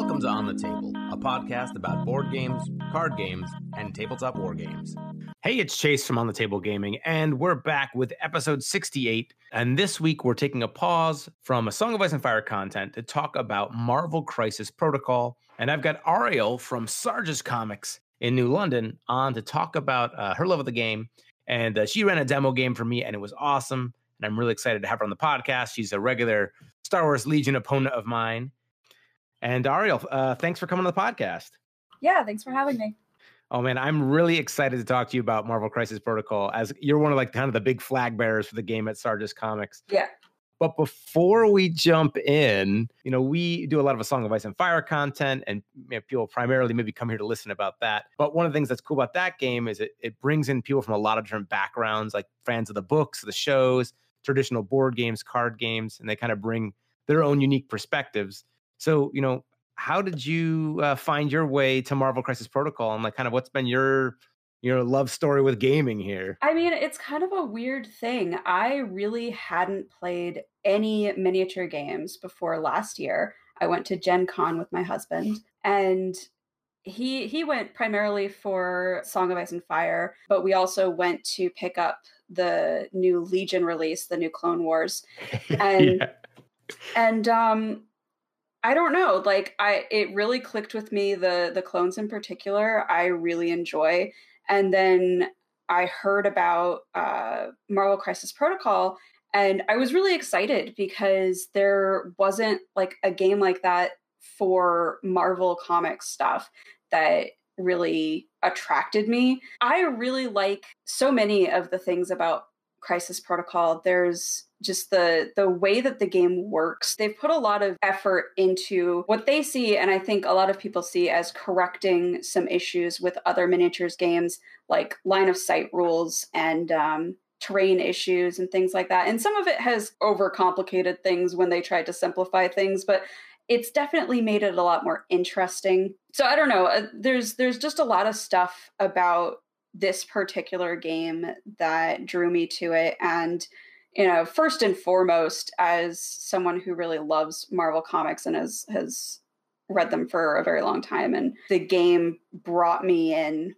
Welcome to On the Table, a podcast about board games, card games, and tabletop war games. Hey, it's Chase from On the Table Gaming, and we're back with episode 68. And this week, we're taking a pause from a Song of Ice and Fire content to talk about Marvel Crisis Protocol. And I've got Ariel from Sarge's Comics in New London on to talk about uh, her love of the game. And uh, she ran a demo game for me, and it was awesome. And I'm really excited to have her on the podcast. She's a regular Star Wars Legion opponent of mine. And Ariel, uh, thanks for coming on the podcast. Yeah, thanks for having me. Oh man, I'm really excited to talk to you about Marvel Crisis Protocol as you're one of like kind of the big flag bearers for the game at Sarge's Comics. Yeah. But before we jump in, you know, we do a lot of a Song of Ice and Fire content, and you know, people primarily maybe come here to listen about that. But one of the things that's cool about that game is it, it brings in people from a lot of different backgrounds, like fans of the books, the shows, traditional board games, card games, and they kind of bring their own unique perspectives. So, you know, how did you uh, find your way to Marvel Crisis Protocol, and like, kind of what's been your your love story with gaming here? I mean, it's kind of a weird thing. I really hadn't played any miniature games before last year. I went to Gen Con with my husband, and he he went primarily for Song of Ice and Fire, but we also went to pick up the new Legion release, the new Clone Wars, and yeah. and um I don't know. Like I it really clicked with me the the clones in particular. I really enjoy. And then I heard about uh, Marvel Crisis Protocol and I was really excited because there wasn't like a game like that for Marvel Comics stuff that really attracted me. I really like so many of the things about Crisis Protocol. There's just the the way that the game works they've put a lot of effort into what they see and i think a lot of people see as correcting some issues with other miniatures games like line of sight rules and um, terrain issues and things like that. And some of it has overcomplicated things when they tried to simplify things but it's definitely made it a lot more interesting. So i don't know uh, there's there's just a lot of stuff about this particular game that drew me to it and you know, first and foremost, as someone who really loves Marvel comics and has has read them for a very long time, and the game brought me in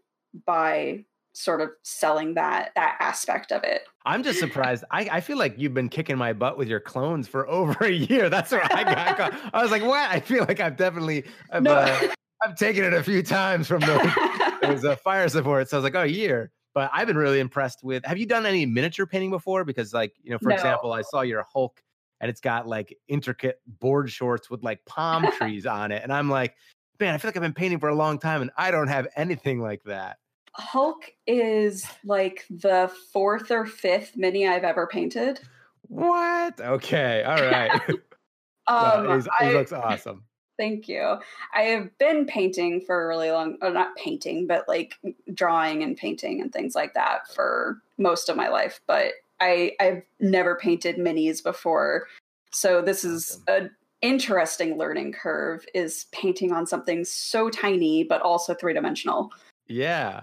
by sort of selling that that aspect of it. I'm just surprised. I, I feel like you've been kicking my butt with your clones for over a year. That's where I got. caught. I was like, what? I feel like I've definitely I've, no. uh, I've taken it a few times from those, those a fire support. So I was like, oh, a year. But I've been really impressed with. Have you done any miniature painting before? Because, like, you know, for no. example, I saw your Hulk and it's got like intricate board shorts with like palm trees on it. And I'm like, man, I feel like I've been painting for a long time and I don't have anything like that. Hulk is like the fourth or fifth mini I've ever painted. What? Okay. All right. um, well, looks awesome. Thank you. I have been painting for a really long, or not painting, but like drawing and painting and things like that for most of my life. But I I've never painted minis before, so this is an interesting learning curve. Is painting on something so tiny but also three dimensional. Yeah.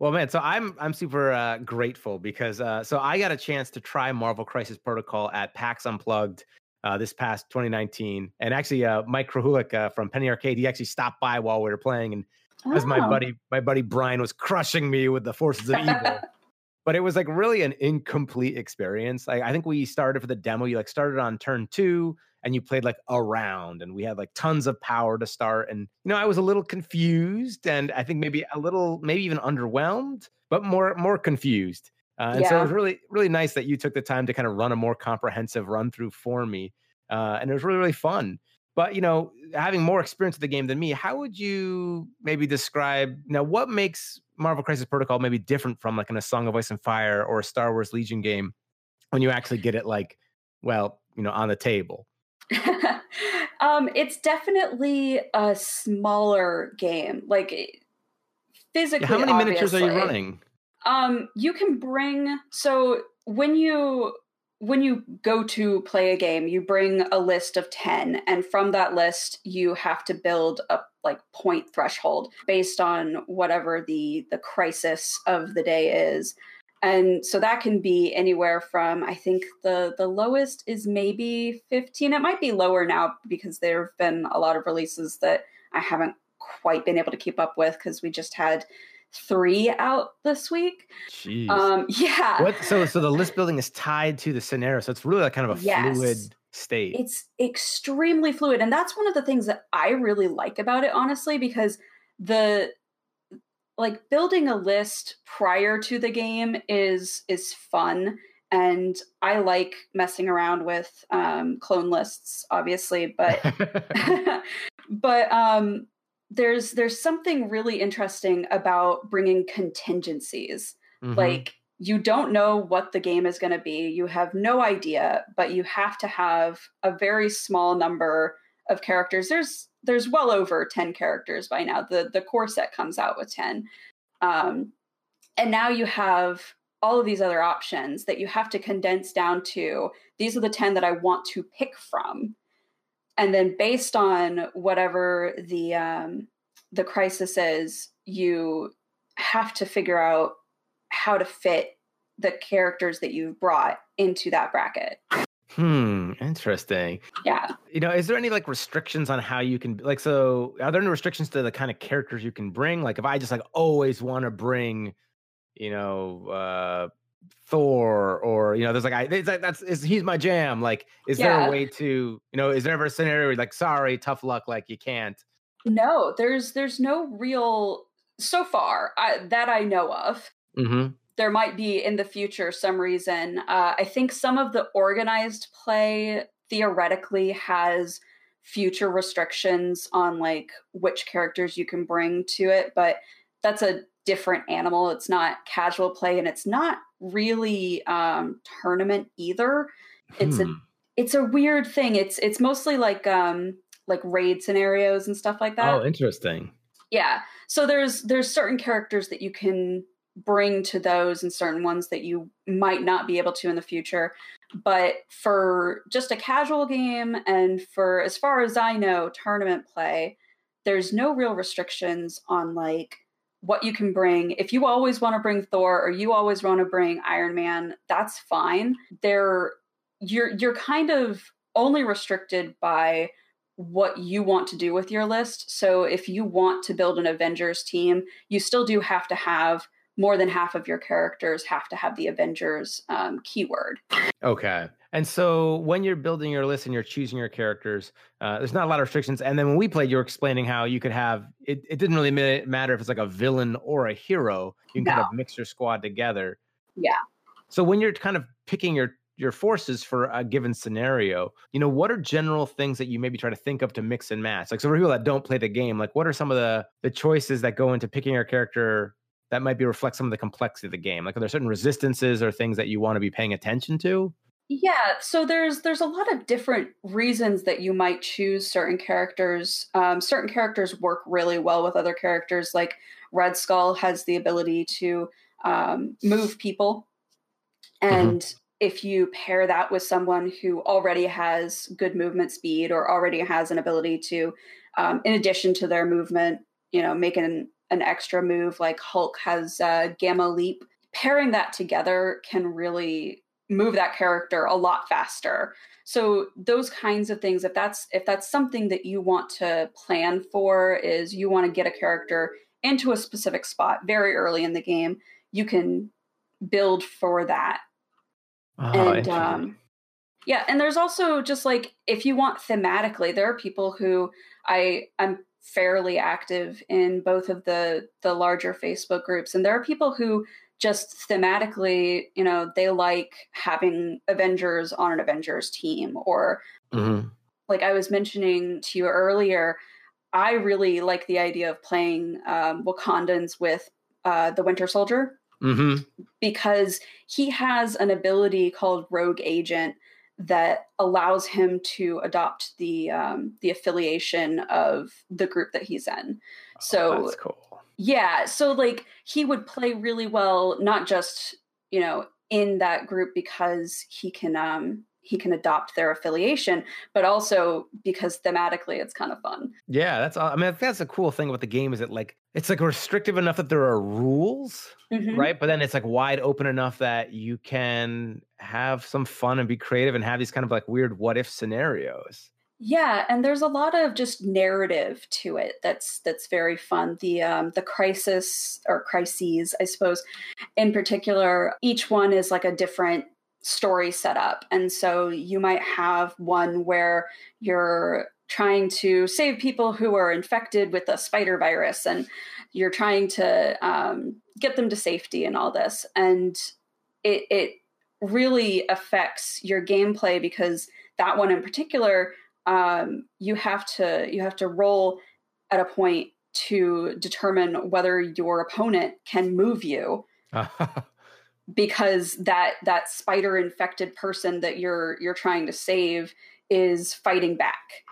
Well, man, so I'm I'm super uh, grateful because uh, so I got a chance to try Marvel Crisis Protocol at PAX Unplugged uh, this past 2019. And actually, uh, Mike Krahulik uh, from Penny Arcade, he actually stopped by while we were playing, and oh. as my buddy, my buddy Brian was crushing me with the forces of evil. but it was like really an incomplete experience. Like I think we started for the demo. You like started on turn two, and you played like a round, and we had like tons of power to start. And you know, I was a little confused, and I think maybe a little, maybe even underwhelmed, but more more confused. Uh, and yeah. so it was really, really nice that you took the time to kind of run a more comprehensive run through for me. Uh, and it was really, really fun. But, you know, having more experience with the game than me, how would you maybe describe now what makes Marvel Crisis Protocol maybe different from like in a Song of Ice and Fire or a Star Wars Legion game when you actually get it like, well, you know, on the table? um, it's definitely a smaller game. Like physically. How many miniatures are you running? Um, you can bring so when you when you go to play a game, you bring a list of 10 and from that list you have to build a like point threshold based on whatever the the crisis of the day is. and so that can be anywhere from i think the the lowest is maybe 15 it might be lower now because there have been a lot of releases that i haven't quite been able to keep up with because we just had three out this week Jeez. um yeah what so so the list building is tied to the scenario so it's really like kind of a Yes. fluid state it's extremely fluid and that's one of the things that i really like about it honestly because the like building a list prior to the game is is fun and i like messing around with um, clone lists obviously but but um there's there's something really interesting about bringing contingencies. Mhm. like you don't know what the game is going to be. You have no idea but you have to have a very small number of characters. There's there's well over 10 characters by now. The the core set comes out with 10 um, and now you have all of these other options that you have to condense down to these are the 10 that i want to pick from and then based on whatever the um, the crisis is you have to figure out how to fit the characters that you've brought into that bracket. Hmm interesting. Yeah. You know is there any like restrictions on how you can like so are there any restrictions to the kind of characters you can bring? Like if i just like always want to bring you know uh thor or you know there's like i it's like that's is he's my jam like is there a way to you know is there ever a scenario where like sorry tough luck like you can't? No there's there's no real so far I, that i know of. Mm-hmm. There might be in the future some reason. Uh, I think some of the organized play theoretically has future restrictions on like which characters you can bring to it, but that's a different animal. It's not casual play and it's not really um, tournament either. It's a Hmm. it's a weird thing. It's it's mostly like um like raid scenarios and stuff like that. oh interesting Yeah. So there's there's certain characters that you can bring to those and certain ones that you might not be able to in the future. But for just a casual game and for as far as I know, tournament play, there's no real restrictions on like what you can bring. If you always want to bring Thor or you always want to bring Iron Man, that's fine. There you're you're kind of only restricted by what you want to do with your list. So if you want to build an Avengers team, you still do have to have more than half of your characters have to have the Avengers um, keyword. Okay. And so when you're building your list and you're choosing your characters, uh, there's not a lot of restrictions. And then when we played, you were explaining how you could have it, it didn't really matter if it's like a villain or a hero. You can kind of mix your squad together. Yeah. So when you're kind of picking your your forces for a given scenario, you know, what are general things that you maybe try to think of to mix and match? Like so for people that don't play the game, like what are some of the the choices that go into picking your character that might be reflect some of the complexity of the game? Like are there certain resistances or things that you want to be paying attention to? Yeah, so there's there's a lot of different reasons that you might choose certain characters. Um, certain characters work really well with other characters. Like Red Skull has the ability to um, move people, and if you pair that with someone who already has good movement speed or already has an ability to, um, in addition to their movement, you know, make an an extra move like Hulk has uh, Gamma Leap. Pairing that together can really move that character a lot faster. So those kinds of things if that's if that's something that you want to plan for is you want to get a character into a specific spot very early in the game you can build for that. Oh, and um yeah and there's also just like if you want thematically there are people who i i'm fairly active in both of the the larger facebook groups and there are people who just thematically you know they like having avengers on an avengers team or Mhm. like i was mentioning to you earlier i really like the idea of playing um, wakandans with uh, the winter soldier Mhm. because he has an ability called Rogue Agent that allows him to adopt the um, the affiliation of the group that he's in. So Oh, that's cool. yeah, so like he would play really well, not just you know in that group because he can um, he can adopt their affiliation, but also because thematically it's kind of fun. Yeah, that's I mean that's a cool thing about the game is that like it's like restrictive enough that there are rules, mm-hmm. right? But then it's like wide open enough that you can have some fun and be creative and have these kind of like weird what if scenarios. Yeah, and there's a lot of just narrative to it that's that's very fun. The um, the crisis or crises, I suppose, in particular, each one is like a different story setup. And so you might have one where you're trying to save people who are infected with a spider virus and you're trying to um, get them to safety and all this. And it, it really affects your gameplay because that one in particular, um, you have to you have to roll at a point to determine whether your opponent can move you. because that that spider infected person that you're you're trying to save is fighting back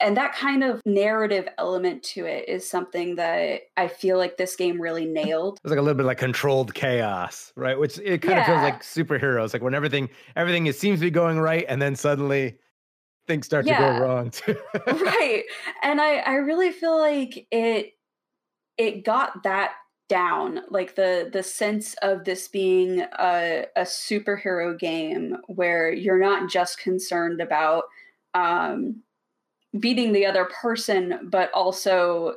and that kind of narrative element to it is something that I feel like this game really nailed. It's like a little bit like controlled chaos, right? Which it kind yeah. of feels like superheroes, like when everything everything seems to be going right, and then suddenly things start yeah. to go wrong too. right, and I I really feel like it it got that down like the the sense of this being a, a superhero game where you're not just concerned about um, beating the other person but also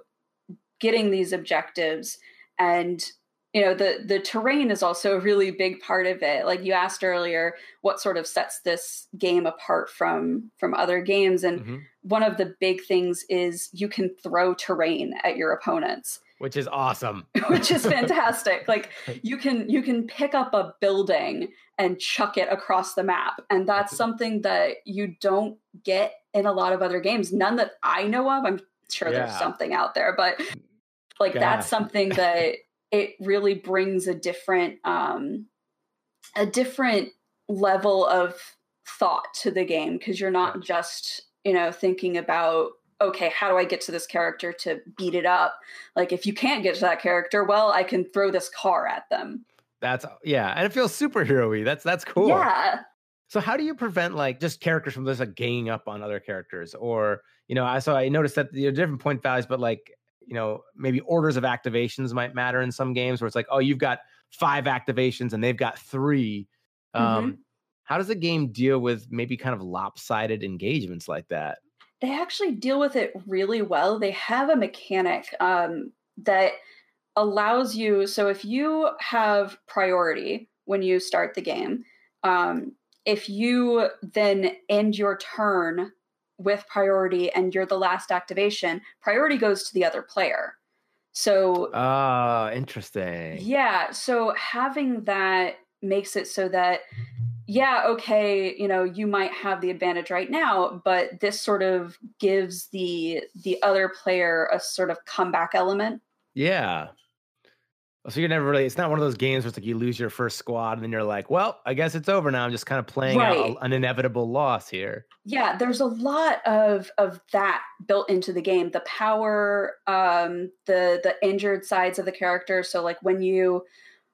getting these objectives and you know the the terrain is also a really big part of it. Like you asked earlier what sort of sets this game apart from from other games? And mm-hmm. one of the big things is you can throw terrain at your opponents. Which is awesome. Which is fantastic. Like you can you can pick up a building and chuck it across the map. And that's something that you don't get in a lot of other games. None that i know of. I'm sure yeah. there's something out there but like yeah. that's something that it really brings a different um a different level of thought to the game because you're not just you know thinking about okay, how do I get to this character to beat it up? Like, if you can't get to that character, well, I can throw this car at them. That's yeah, and it feels superhero-y. That's that's cool. Yeah. So how do you prevent like just characters from just like ganging up on other characters, or you know, I so I noticed that the different point values, but like you know, maybe orders of activations might matter in some games where it's like, oh, you've got five activations and they've got 3 mm-hmm. Um, how does the game deal with maybe kind of lopsided engagements like that? they actually deal with it really well. They have a mechanic um, that allows you. So if you have priority when you start the game, um, if you then end your turn with priority and you're the last activation, priority goes to the other player. So, ah, uh, interesting. Yeah. So having that makes it so that yeah, okay, you know, you might have the advantage right now, but this sort of gives the the other player a sort of comeback element. Yeah. So you're never really it's not one of those games where it's like you lose your first squad and then you're like, well, I guess it's over now. I'm just kind of playing right. out an inevitable loss here. Yeah, there's a lot of of that built into the game. The power, um, the the injured sides of the character. So like when you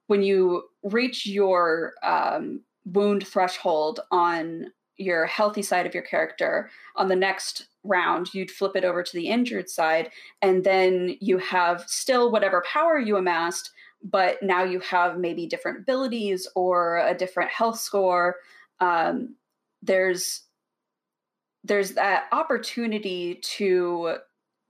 when you reach your um wound threshold on your healthy side of your character on the next round you'd flip it over to the injured side and then you have still whatever power you amassed but now you have maybe different abilities or a different health score um, there's there's that opportunity to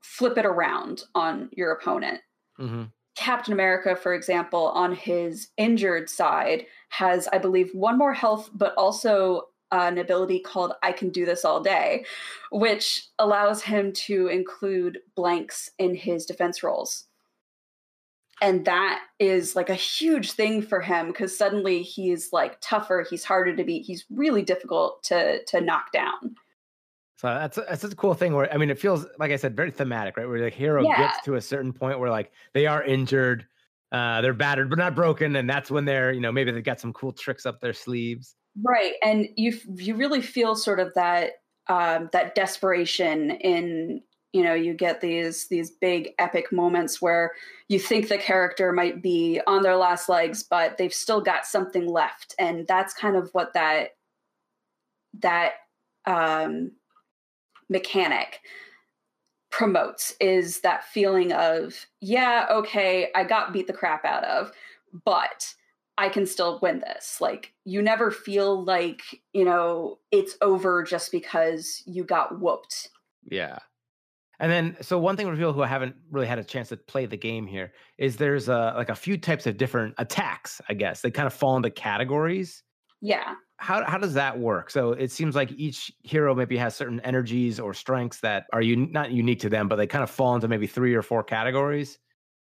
flip it around on your opponent mm-hmm. Captain America, for example, on his injured side, has, I believe, one more health, but also an ability called I Can Do This All Day, which allows him to include blanks in his defense rolls. And that is like a huge thing for him because suddenly he's like tougher, he's harder to beat, he's really difficult to to knock down. So that's that's a cool thing where I mean it feels like I said very thematic, right? Where the hero yeah. gets to a certain point where like they are injured, uh, they're battered but not broken, and that's when they're you know maybe they've got some cool tricks up their sleeves. Right, and you you really feel sort of that um, that desperation in you know you get these these big epic moments where you think the character might be on their last legs but they've still got something left. And that's kind of what that that um, mechanic promotes is that feeling of yeah okay i got beat the crap out of but i can still win this. Like you never feel like you know it's over just because you got whooped. Yeah and then, so one thing for people who haven't really had a chance to play the game here is there's a, like a few types of different attacks. I guess they kind of fall into categories. Yeah. How how does that work? So it seems like each hero maybe has certain energies or strengths that are un- not unique to them, but they kind of fall into maybe three or four categories.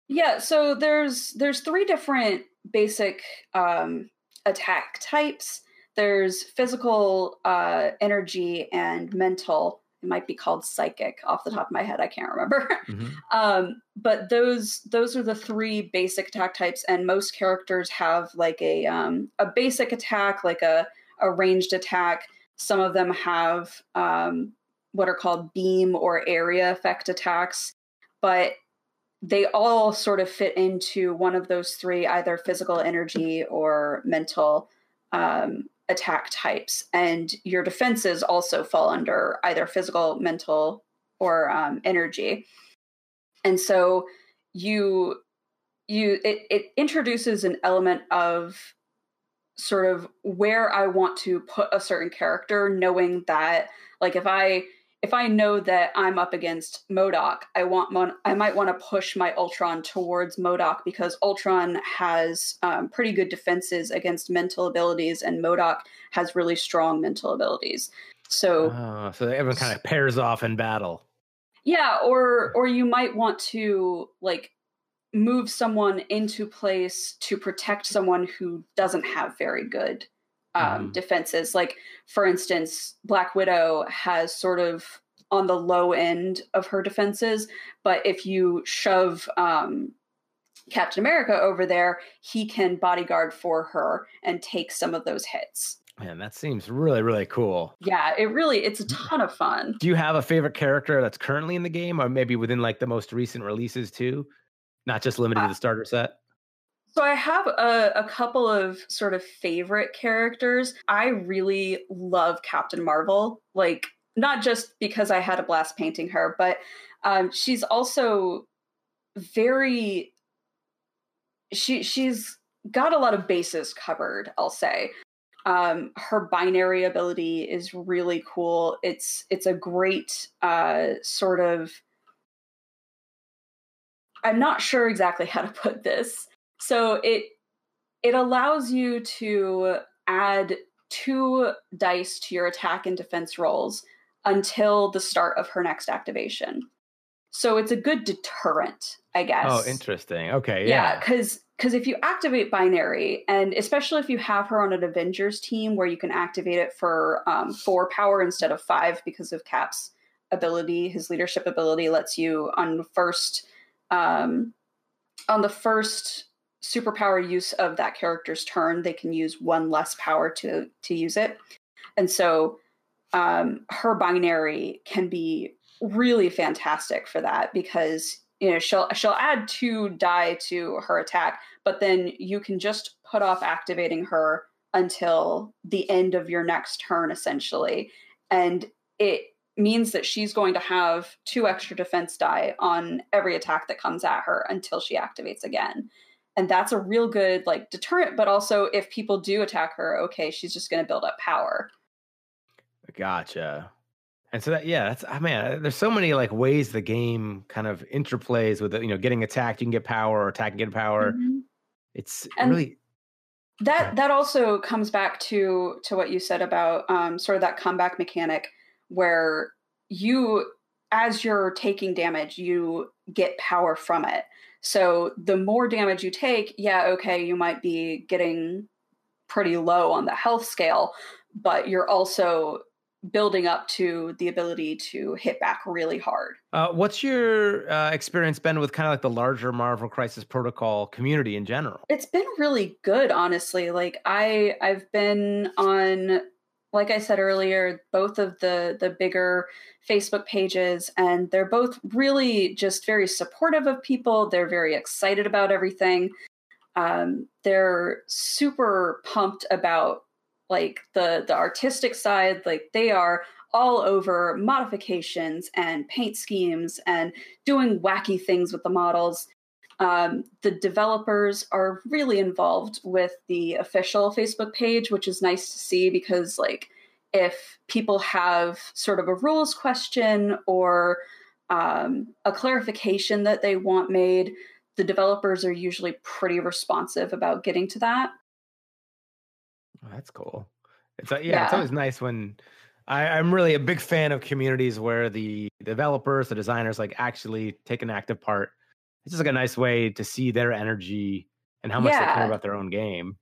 Yeah. So there's there's three different basic um, attack types. There's physical, uh, energy, and mental it might be called psychic off the top of my head i can't remember mm-hmm. um, but those those are the three basic attack types and most characters have like a um, a basic attack like a, a ranged attack some of them have um, what are called beam or area effect attacks but they all sort of fit into one of those three either physical energy or mental um, attack types, and your defenses also fall under either physical, mental, or um, energy. And so you you it, it introduces an element of sort of where I want to put a certain character, knowing that like if I if I know that I'm up against MODOK, I want Mon- I might want to push my Ultron towards MODOK because Ultron has um, pretty good defenses against mental abilities, and MODOK has really strong mental abilities. So, oh, so everyone kind of pairs off in battle. Yeah, or or you might want to like move someone into place to protect someone who doesn't have very good um, mm. defenses. Like, for instance, Black Widow has sort of on the low end of her defenses, but if you shove um, Captain America over there, he can bodyguard for her and take some of those hits. Man, that seems really, really cool. Yeah, it really it's a mm. ton of fun. Do you have a favorite character that's currently in the game or maybe within like the most recent releases too? Not just limited uh, to the starter set? So I have a, a, couple of sort of favorite characters. I really love Captain Marvel, like not just because I had a blast painting her, but um, she's also very she she's got a lot of bases covered. I'll say. Um, her binary ability is really cool. It's it's a great uh, sort of. I'm not sure exactly how to put this so it it allows you to add two dice to your attack and defense rolls until the start of her next activation. So it's a good deterrent, I guess. Oh, interesting. Okay, yeah. Yeah, because because if you activate binary, and especially if you have her on an Avengers team where you can activate it for um, four power instead of five because of Cap's ability, his leadership ability lets you on the first um, on the first superpower use of that character's turn, they can use one less power to to use it. And so um, her binary can be really fantastic for that because you know she'll she'll add two die to her attack, but then you can just put off activating her until the end of your next turn essentially. And it means that she's going to have two extra defense die on every attack that comes at her until she activates again and that's a real good like deterrent but also if people do attack her okay she's just going to build up power. Gotcha. And so that yeah that's i mean uh, there's so many like ways the game kind of interplays with you know getting attacked you can get power or attacking get power. Mm-hmm. it's and really that that also comes back to to what you said about um, sort of that comeback mechanic where you as you're taking damage you get power from it so the more damage you take, yeah, okay, you might be getting pretty low on the health scale, but you're also building up to the ability to hit back really hard. Uh, what's your uh, experience been with kind of like the larger Marvel Crisis Protocol community in general? It's been really good, honestly. Like I, I've been on like I said earlier, both of the the bigger Facebook pages, and they're both really just very supportive of people. They're very excited about everything. Um, they're super pumped about like the the artistic side like they are all over modifications and paint schemes and doing wacky things with the models um, the developers are really involved with the official facebook page which is nice to see because like if people have sort of a rules question or um, a clarification that they want made the developers are usually pretty responsive about getting to that Oh, that's cool. It's uh, yeah, it's always nice when I, I'm really a big fan of communities where the developers, the designers, like actually take an active part. It's just like a nice way to see their energy and how much they care about their own game.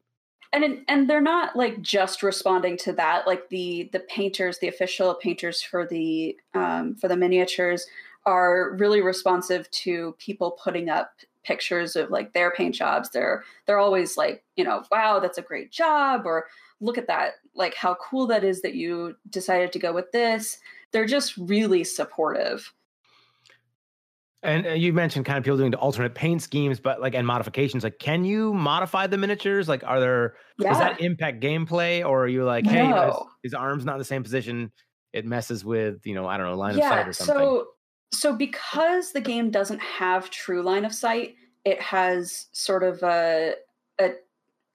and and they're not like just responding to that like the the painters the official painters for the um, for the miniatures are really responsive to people putting up pictures of like their paint jobs. They're they're always like you know wow that's a great job or look at that like how cool that is that you decided to go with this. They're just really supportive And uh, you mentioned kind of people doing the alternate paint schemes, but like and modifications. Like, can you modify the miniatures? Like, are there yeah does that impact gameplay, or are you like, hey, his, his arm's not in the same position? It messes with you know, I don't know, line of sight or something. So so because the game doesn't have true line of sight, it has sort of a a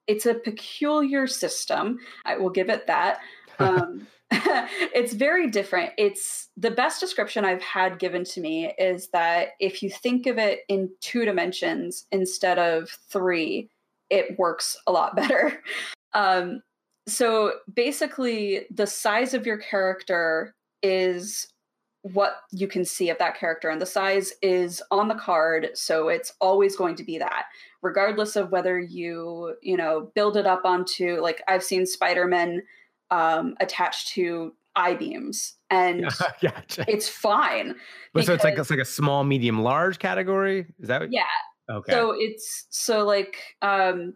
it's a peculiar system. I will give it that. Um, it's very different. It's the best description I've had given to me is that if you think of it in two dimensions instead of three, it works a lot better. Um, so basically, the size of your character is what you can see of that character, and the size is on the card, so it's always going to be that, regardless of whether you you know build it up onto like I've seen Spider-Man um, attached to I beams, and gotcha. it's fine. But so it's like it's like a small, medium, large category. Is that what? Yeah. Okay. So it's so like um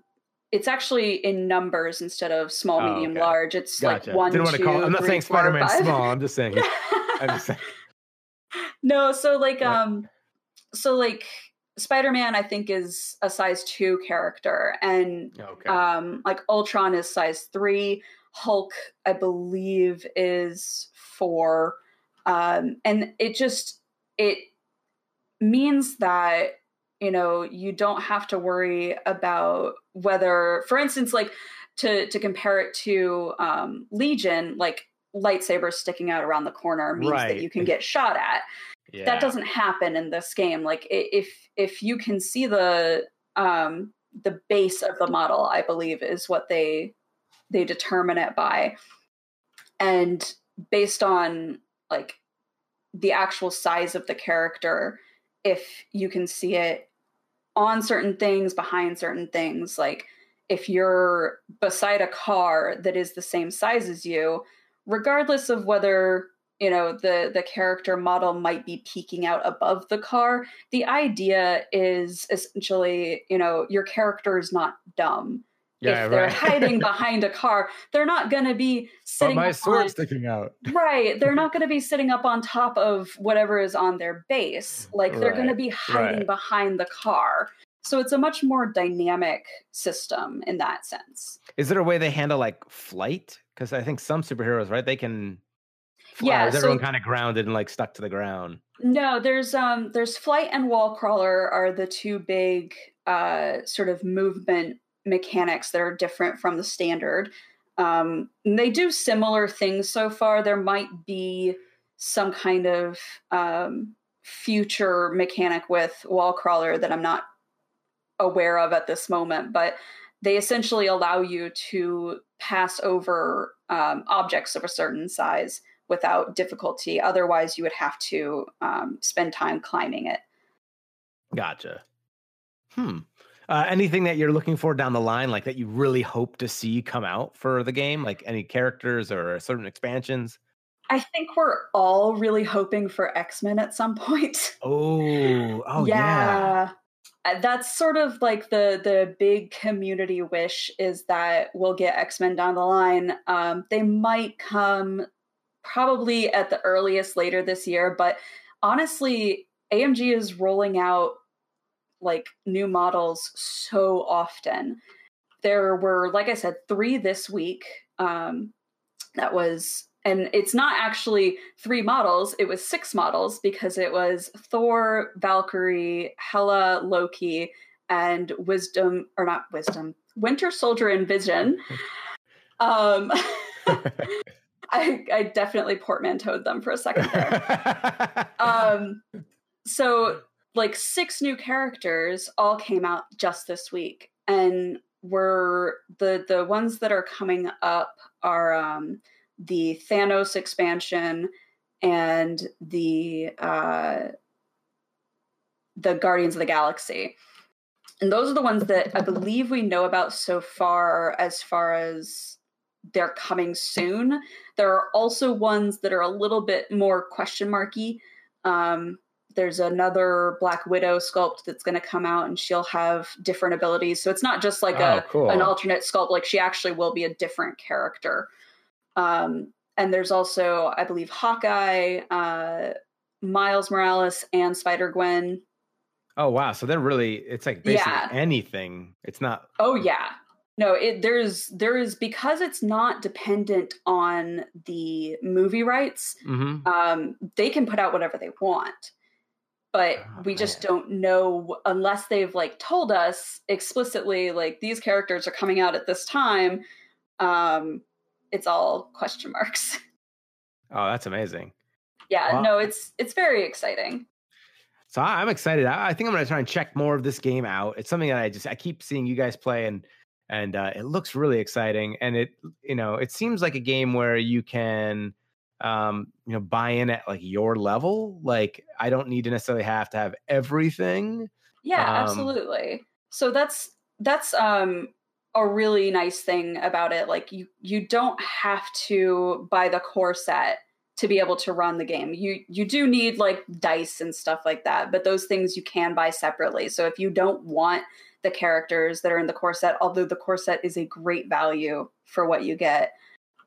it's actually in numbers instead of small, Oh, medium, okay. large. It's gotcha. like one, Didn't want to call. two, I'm not three, saying Spider-Man small. I'm just saying. I'm just saying. no, so like um so like Spider-Man I think is a size 2 character and Okay. um like Ultron is size 3, Hulk I believe is 4. Um and it just it means that you know you don't have to worry about whether for instance like to to compare it to um legion like lightsabers sticking out around the corner means that you can get shot at yeah. that doesn't happen in this game like if if you can see the um the base of the model i believe is what they they determine it by. And based on like the actual size of the character if you can see it on certain things behind certain things like if you're beside a car that is the same size as you regardless of whether you know the the character model might be peeking out above the car the idea is essentially you know your character is not dumb yeah, if they're right. hiding behind a car they're not going to be but sitting my up sword's on, sticking out. right they're not going to be sitting up on top of whatever is on their base like they're going to be hiding right. behind the car so it's a much more dynamic system in that sense Is there a way they handle like flight? Because I think some superheroes, right, they can. Fly. Yeah, is so- everyone kind of grounded and like stuck to the ground? No, there's um there's flight and wall crawler are the two big uh sort of movement mechanics that are different from the standard. Um they do similar things so far. There might be some kind of um future mechanic with wall crawler that I'm not aware of at this moment, but they essentially allow you to pass over um, objects of a certain size without difficulty. Otherwise, you would have to um, spend time climbing it. Gotcha. Hmm. Uh, anything that you're looking for down the line, like that you really hope to see come out for the game, like any characters or certain expansions? I think we're all really hoping for X Men at some point. Oh, oh yeah. yeah. Uh, That's sort of like the the big community wish is that we'll get X Men down the line. Um, they might come probably at the earliest later this year, but honestly, AMG is rolling out like new models so often. There were, like I said, three this week, Um, that was and it's not actually three models it was six models because it was thor valkyrie hela loki and wisdom or not wisdom winter soldier and vision um I, I definitely portmanteaued them for a second there um so like six new characters all came out just this week and were the the ones that are coming up are um the Thanos expansion and the uh, the Guardians of the Galaxy. And those are the ones that I believe we know about so far as far as they're coming soon. There are also ones that are a little bit more question marky. Um, there's another Black Widow sculpt that's going to come out, and she'll have different abilities. So it's not just like oh, a cool. an alternate sculpt; like she actually will be a different character. Um, and there's also, I believe, Hawkeye, uh, Miles Morales, and Spider Gwen. Oh wow! So they're really it's like basically yeah. anything. It's not. Oh yeah. No, it there's there is because it's not dependent on the movie rights. Mm-hmm. Um, they can put out whatever they want, but oh, we man. just don't know unless they've like told us explicitly like these characters are coming out at this time. Um, it's all question marks. Oh, that's amazing. Yeah, no, it's it's very exciting. So I'm excited. I think I'm going to try and check more of this game out. It's something that I just I keep seeing you guys play and and uh, it looks really exciting. And it you know it seems like a game where you can um you know buy in at like your level. Like I don't need to necessarily have to have everything. Yeah, um, absolutely. So that's that's um a really nice thing about it. Like you you don't have to buy the core set to be able to run the game. You you do need like dice and stuff like that, but those things you can buy separately. So if you don't want the characters that are in the core set, although the core set is a great value for what you get,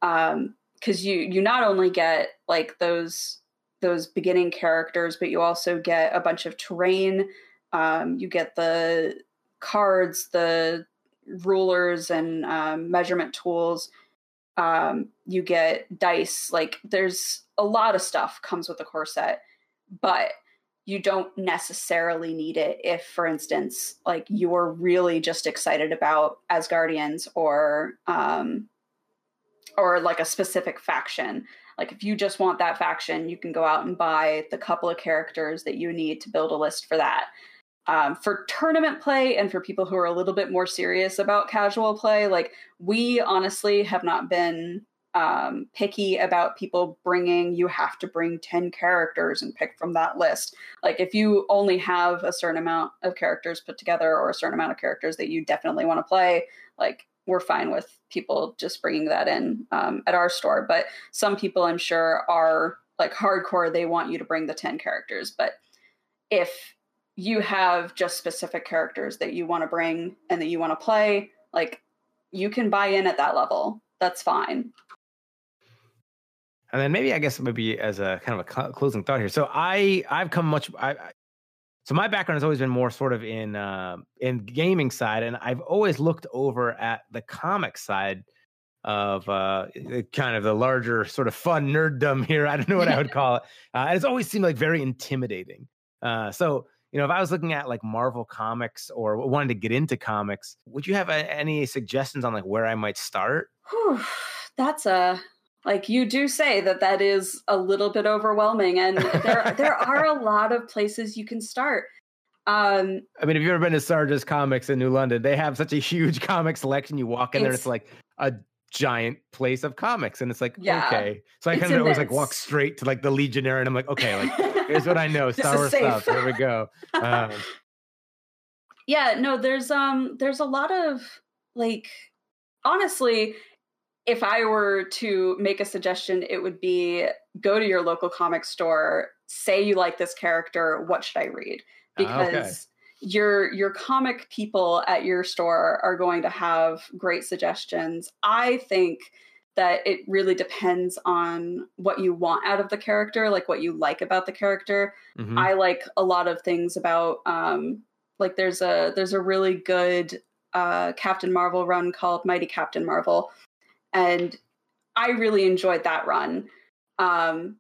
um, because you you not only get like those those beginning characters, but you also get a bunch of terrain. Um, you get the cards, the rulers and um, measurement tools. Um, you get dice. Like there's a lot of stuff comes with the core set, but you don't necessarily need it if, for instance, like you're really just excited about Asgardians or um, or like a specific faction. Like if you just want that faction, you can go out and buy the couple of characters that you need to build a list for that. Um, for tournament play and for people who are a little bit more serious about casual play, like we honestly have not been um, picky about people bringing, you have to bring 10 characters and pick from that list. Like if you only have a certain amount of characters put together or a certain amount of characters that you definitely want to play, like we're fine with people just bringing that in um, at our store. But some people I'm sure are like hardcore, they want you to bring the 10 characters. But if you have just specific characters that you want to bring and that you want to play, like you can buy in at that level. That's fine. And then maybe I guess maybe as a kind of a closing thought here. So I I've come much I so my background has always been more sort of in uh, in gaming side, and I've always looked over at the comic side of uh, kind of the larger sort of fun nerddom here. I don't know what I would call it. Uh, and it's always seemed like very intimidating. Uh, so you know, if I was looking at like Marvel comics or wanted to get into comics, would you have any suggestions on like where I might start? That's a like you do say that that is a little bit overwhelming, and there there are a lot of places you can start. Um, I mean, if you've ever been to Sarge's Comics in New London, they have such a huge comic selection. You walk in there, it's like a giant place of comics, and it's like yeah, okay. So I kind of always like walk straight to like the Legionnaire, and I'm like, okay, like here's what I know, Star Wars safe. stuff. Here we go. Um, yeah, no, there's um, there's a lot of like, honestly, if I were to make a suggestion, it would be go to your local comic store, say you like this character, what should I read? Ah, because okay. your your comic people at your store are going to have great suggestions. I think that it really depends on what you want out of the character, like what you like about the character. Mm-hmm. I like a lot of things about um like there's a there's a really good uh Captain Marvel run called Mighty Captain Marvel. And I really enjoyed that run. Um,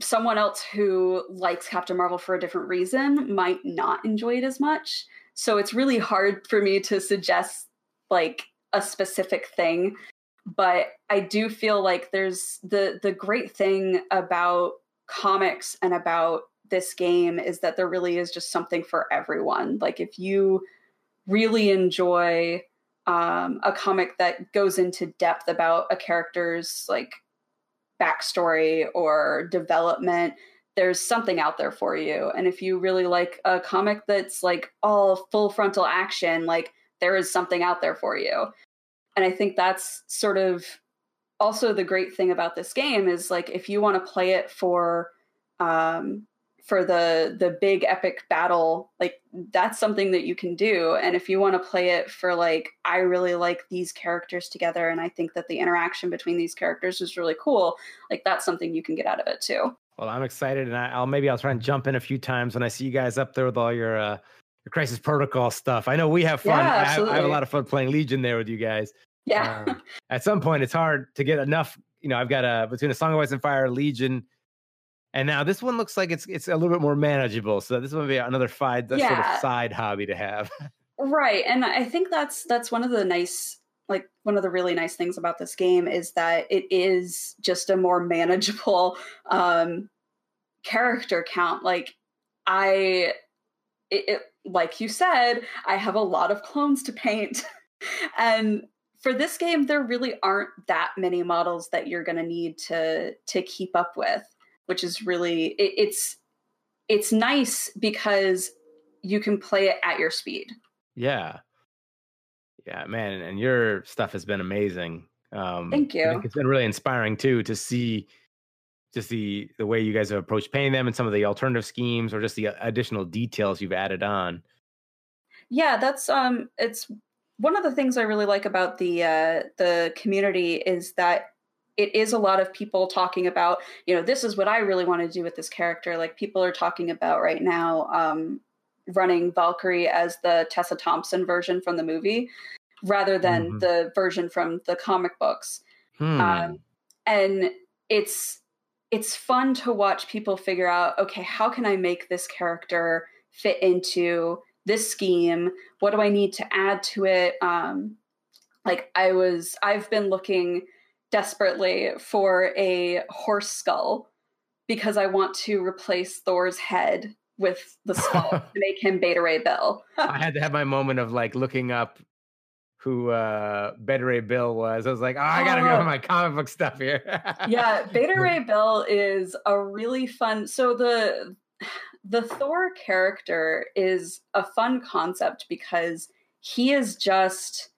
someone else who likes Captain Marvel for a different reason might not enjoy it as much. So it's really hard for me to suggest like a specific thing, but I do feel like there's the the great thing about comics and about this game is that there really is just something for everyone. Like if you really enjoy um, a comic that goes into depth about a character's like backstory or development, there's something out there for you. And if you really like a comic that's like all full frontal action, like there is something out there for you. And I think that's sort of also the great thing about this game is like if you want to play it for um for the the big epic battle like that's something that you can do. And if you want to play it for like i really like these characters together and i think that the interaction between these characters is really cool like that's something you can get out of it too. Well i'm excited and I, will maybe i'll try and jump in a few times when i see you guys up there with all your uh your crisis protocol stuff. I know we have fun. Yeah, I, have, I, have, a lot of fun playing legion there with you guys. Yeah. Um, at some point it's hard to get enough you know i've got a between a song of ice and fire legion and now this one looks like it's it's a little bit more manageable. So this would be another side yeah. sort of side hobby to have. right. And I think that's that's one of the nice like one of the really nice things about this game is that it is just a more manageable um character count. Like I it, it like you said, I have a lot of clones to paint. and for this game there really aren't that many models that you're going to need to to keep up with which is really it, it's it's nice because you can play it at your speed. Yeah. Yeah, man, and your stuff has been amazing. Um, Thank you. it's been really inspiring too to see just the the way you guys have approached painting them and some of the alternative schemes or just the additional details you've added on. Yeah, that's um it's one of the things I really like about the uh the community is that it is a lot of people talking about, you know, this is what I really want to do with this character. Like people are talking about right now um, running Valkyrie as the Tessa Thompson version from the movie rather than mm-hmm. the version from the comic books. Hmm. Um, and it's it's fun to watch people figure out, okay, how can I make this character fit into this scheme? What do I need to add to it? Um, like I was, I've been looking desperately for a horse skull because I want to replace Thor's head with the skull to make him Beta Ray Bill. I had to have my moment of like looking up who uh Beta Ray Bill was. I was like, oh, I gotta oh. go my comic book stuff here. yeah, Beta Ray Bill is a really fun. So the the Thor character is a fun concept because he is just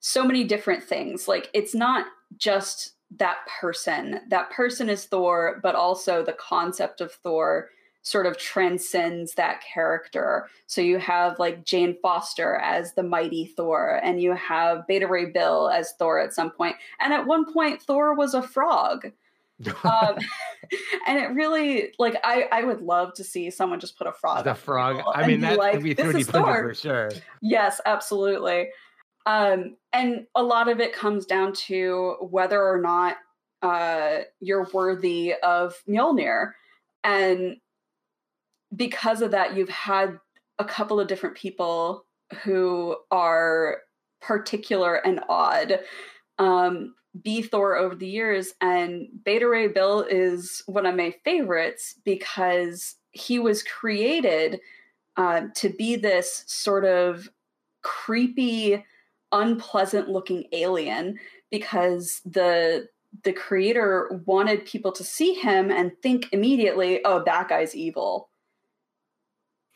so many different things. Like it's not just that person. That person is Thor, but also the concept of Thor sort of transcends that character. So you have like Jane Foster as the mighty Thor, and you have Beta Ray Bill as Thor at some point. And at one point, Thor was a frog. um, and it really like I I would love to see someone just put a frog. The frog. I mean, that like, would be 3D printed for sure. Yes, absolutely. Um, and a lot of it comes down to whether or not uh, you're worthy of Mjolnir. And because of that, you've had a couple of different people who are particular and odd um, be Thor over the years. And Beta Ray Bill is one of my favorites because he was created uh, to be this sort of creepy unpleasant looking alien because the the creator wanted people to see him and think immediately, oh, that guy's evil.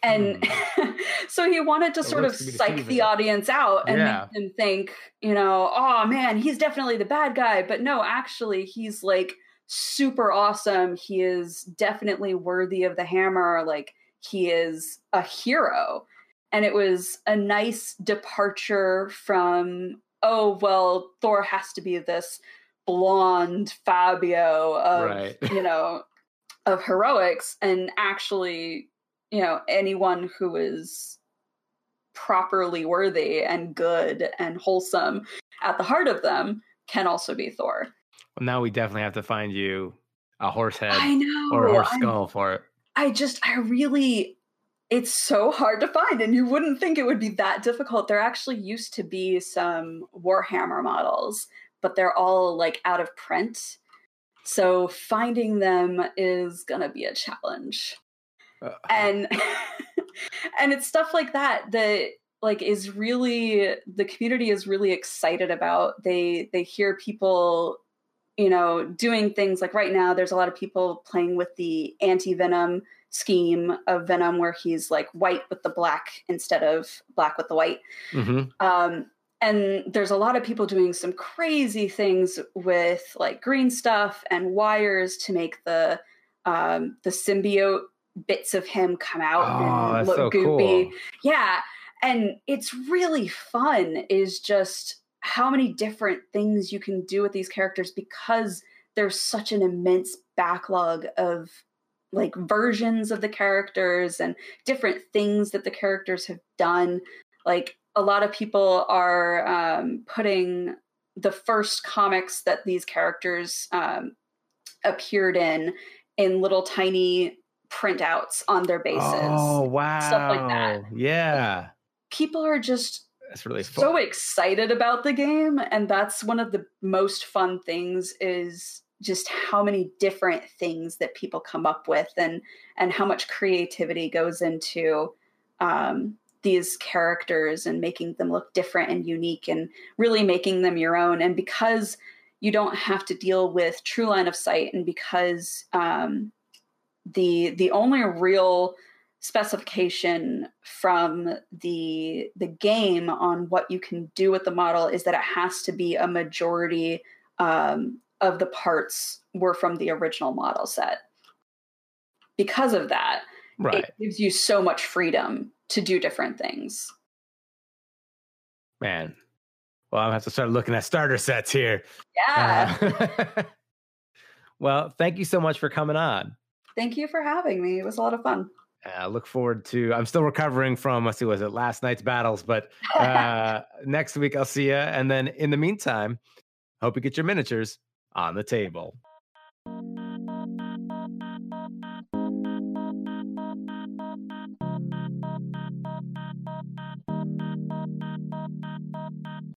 And hmm. so he wanted to it sort of psych the audience out and yeah. make them think, you know, oh man, he's definitely the bad guy. But no, actually, he's like super awesome. He is definitely worthy of the hammer. Like, he is a hero and it was a nice departure from oh well thor has to be this blonde fabio of right. you know of heroics and actually you know anyone who is properly worthy and good and wholesome at the heart of them can also be Thor. Well, now we definitely have to find you a horse head I know. or a horse I'm- skull for it. I just, I really, it's so hard to find, and you wouldn't think it would be that difficult. There actually used to be some Warhammer models, but they're all like out of print. So finding them is gonna be a challenge. Uh, And and it's stuff like that that like is really the community is really excited about. They they hear people you know, doing things like right now, there's a lot of people playing with the anti venom scheme of Venom, where he's like white with the black instead of black with the white. mhm. Um, and there's a lot of people doing some crazy things with like green stuff and wires to make the um, the symbiote bits of him come out Oh, and look so goopy. cool. Yeah, and it's really fun. Is just how many different things you can do with these characters because there's such an immense backlog of like versions of the characters and different things that the characters have done. Like a lot of people are um, putting the first comics that these characters um, appeared in in little tiny printouts on their bases. Oh wow! stuff like that. Yeah, People are just that's really fun. so excited about the game and that's one of the most fun things is just how many different things that people come up with and and how much creativity goes into um, these characters and making them look different and unique and really making them your own. And because you don't have to deal with true line of sight and because um, the the only real specification from the the game on what you can do with the model is that it has to be a majority um, of the parts were from the original model set. Because of that, right. it gives you so much freedom to do different things. Man. Well, I'll have to start looking at starter sets here. Yeah. Uh, well, thank you so much for coming on. Thank you for having me. It was a lot of fun. I look forward to. I'm still recovering from. Let's see, was it last night's battles? But uh, next week I'll see you. And then in the meantime, hope you get your miniatures on the table.